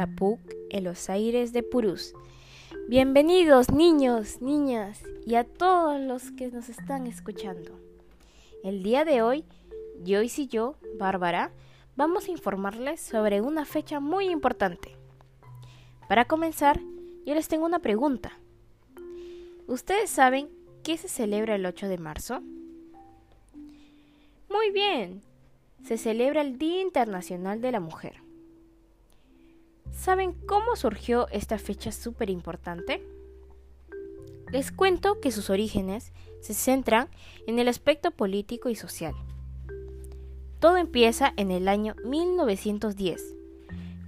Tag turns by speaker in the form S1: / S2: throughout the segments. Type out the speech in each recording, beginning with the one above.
S1: la PUC en los aires de Purús. Bienvenidos niños, niñas y a todos los que nos están escuchando. El día de hoy, Joyce y yo, Bárbara, vamos a informarles sobre una fecha muy importante. Para comenzar, yo les tengo una pregunta. ¿Ustedes saben qué se celebra el 8 de marzo? Muy bien, se celebra el Día Internacional de la Mujer. ¿Saben cómo surgió esta fecha súper importante? Les cuento que sus orígenes se centran en el aspecto político y social. Todo empieza en el año 1910,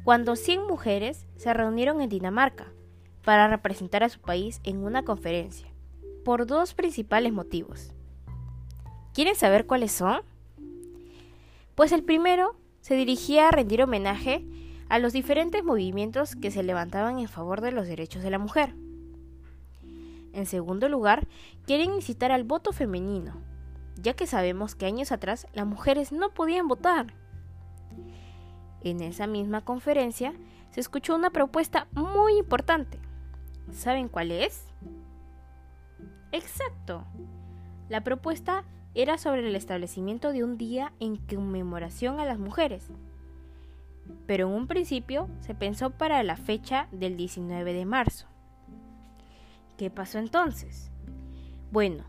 S1: cuando 100 mujeres se reunieron en Dinamarca para representar a su país en una conferencia, por dos principales motivos. ¿Quieren saber cuáles son? Pues el primero se dirigía a rendir homenaje a los diferentes movimientos que se levantaban en favor de los derechos de la mujer. En segundo lugar, quieren incitar al voto femenino, ya que sabemos que años atrás las mujeres no podían votar. En esa misma conferencia se escuchó una propuesta muy importante. ¿Saben cuál es? Exacto. La propuesta era sobre el establecimiento de un día en conmemoración a las mujeres, pero en un principio se pensó para la fecha del 19 de marzo. ¿Qué pasó entonces? Bueno,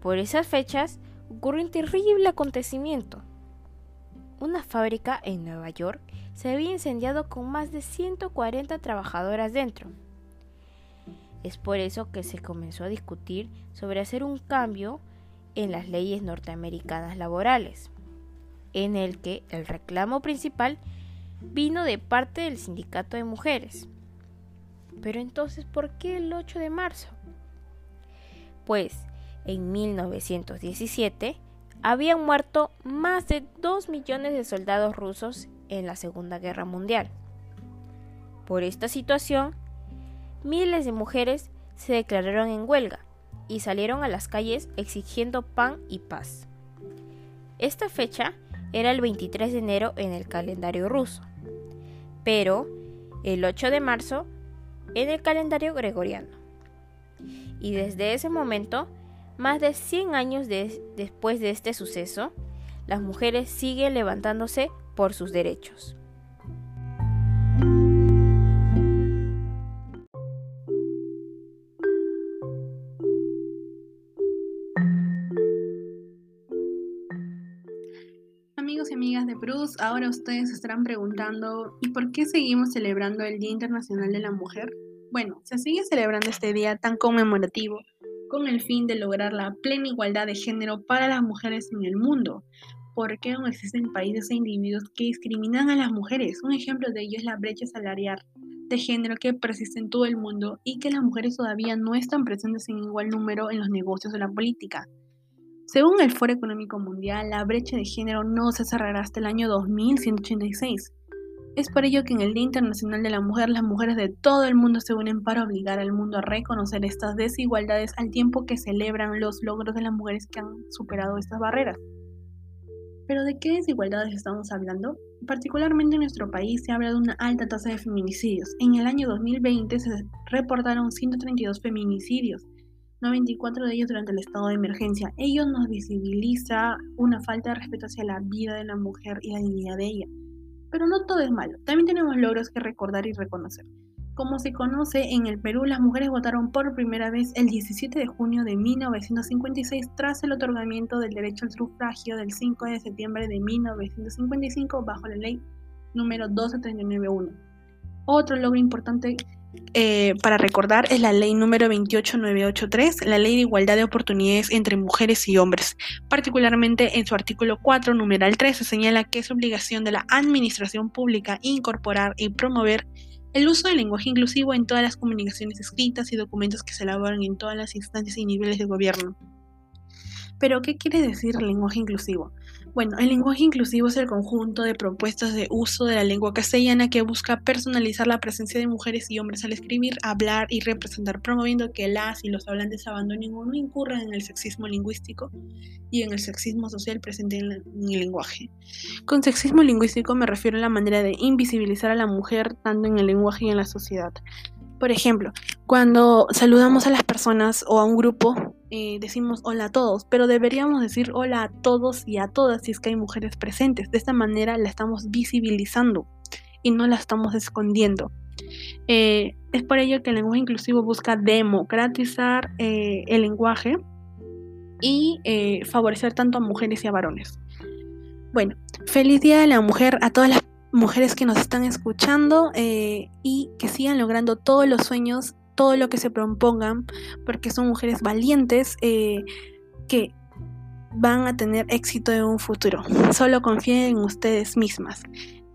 S1: por esas fechas ocurrió un terrible acontecimiento. Una fábrica en Nueva York se había incendiado con más de 140 trabajadoras dentro. Es por eso que se comenzó a discutir sobre hacer un cambio en las leyes norteamericanas laborales, en el que el reclamo principal vino de parte del sindicato de mujeres. Pero entonces, ¿por qué el 8 de marzo? Pues en 1917 habían muerto más de 2 millones de soldados rusos en la Segunda Guerra Mundial. Por esta situación, miles de mujeres se declararon en huelga y salieron a las calles exigiendo pan y paz. Esta fecha era el 23 de enero en el calendario ruso pero el 8 de marzo en el calendario gregoriano. Y desde ese momento, más de 100 años después de este suceso, las mujeres siguen levantándose por sus derechos.
S2: Amigos y amigas de Bruce, ahora ustedes estarán preguntando, ¿y por qué seguimos celebrando el Día Internacional de la Mujer? Bueno, se sigue celebrando este día tan conmemorativo con el fin de lograr la plena igualdad de género para las mujeres en el mundo, porque aún existen países e individuos que discriminan a las mujeres. Un ejemplo de ello es la brecha salarial de género que persiste en todo el mundo y que las mujeres todavía no están presentes en igual número en los negocios o la política. Según el Foro Económico Mundial, la brecha de género no se cerrará hasta el año 2186. Es por ello que en el Día Internacional de la Mujer las mujeres de todo el mundo se unen para obligar al mundo a reconocer estas desigualdades al tiempo que celebran los logros de las mujeres que han superado estas barreras. Pero ¿de qué desigualdades estamos hablando? Particularmente en nuestro país se habla de una alta tasa de feminicidios. En el año 2020 se reportaron 132 feminicidios, 94 de ellos durante el estado de emergencia. Ello nos visibiliza una falta de respeto hacia la vida de la mujer y la dignidad de ella. Pero no todo es malo, también tenemos logros que recordar y reconocer. Como se conoce, en el Perú las mujeres votaron por primera vez el 17 de junio de 1956 tras el otorgamiento del derecho al sufragio del 5 de septiembre de 1955 bajo la ley número 12391. Otro logro importante eh, para recordar es la ley número 28983, la ley de igualdad de oportunidades entre mujeres y hombres. Particularmente en su artículo 4, numeral 3, se señala que es obligación de la administración pública incorporar y promover el uso del lenguaje inclusivo en todas las comunicaciones escritas y documentos que se elaboran en todas las instancias y niveles de gobierno. Pero, ¿qué quiere decir lenguaje inclusivo? Bueno, el lenguaje inclusivo es el conjunto de propuestas de uso de la lengua castellana que busca personalizar la presencia de mujeres y hombres al escribir, hablar y representar, promoviendo que las y los hablantes abandonen o no incurran en el sexismo lingüístico y en el sexismo social presente en, el lenguaje. Con sexismo lingüístico me refiero a la manera de invisibilizar a la mujer tanto en el lenguaje y en la sociedad. Por ejemplo, cuando saludamos a las personas o a un grupo, eh, decimos hola a todos, pero deberíamos decir hola a todos y a todas si es que hay mujeres presentes. De esta manera la estamos visibilizando y no la estamos escondiendo. Eh, es por ello que el lenguaje inclusivo busca democratizar eh, el lenguaje y favorecer tanto a mujeres y a varones. Bueno, feliz Día de la Mujer a todas las mujeres que nos están escuchando eh, y que sigan logrando todos los sueños, todo lo que se propongan, porque son mujeres valientes eh, que van a tener éxito en un futuro. Solo confíen en ustedes mismas.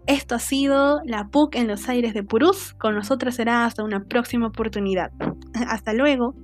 S2: Esto ha sido la PUC en los aires de Purús. Con nosotros será hasta una próxima oportunidad. Hasta luego.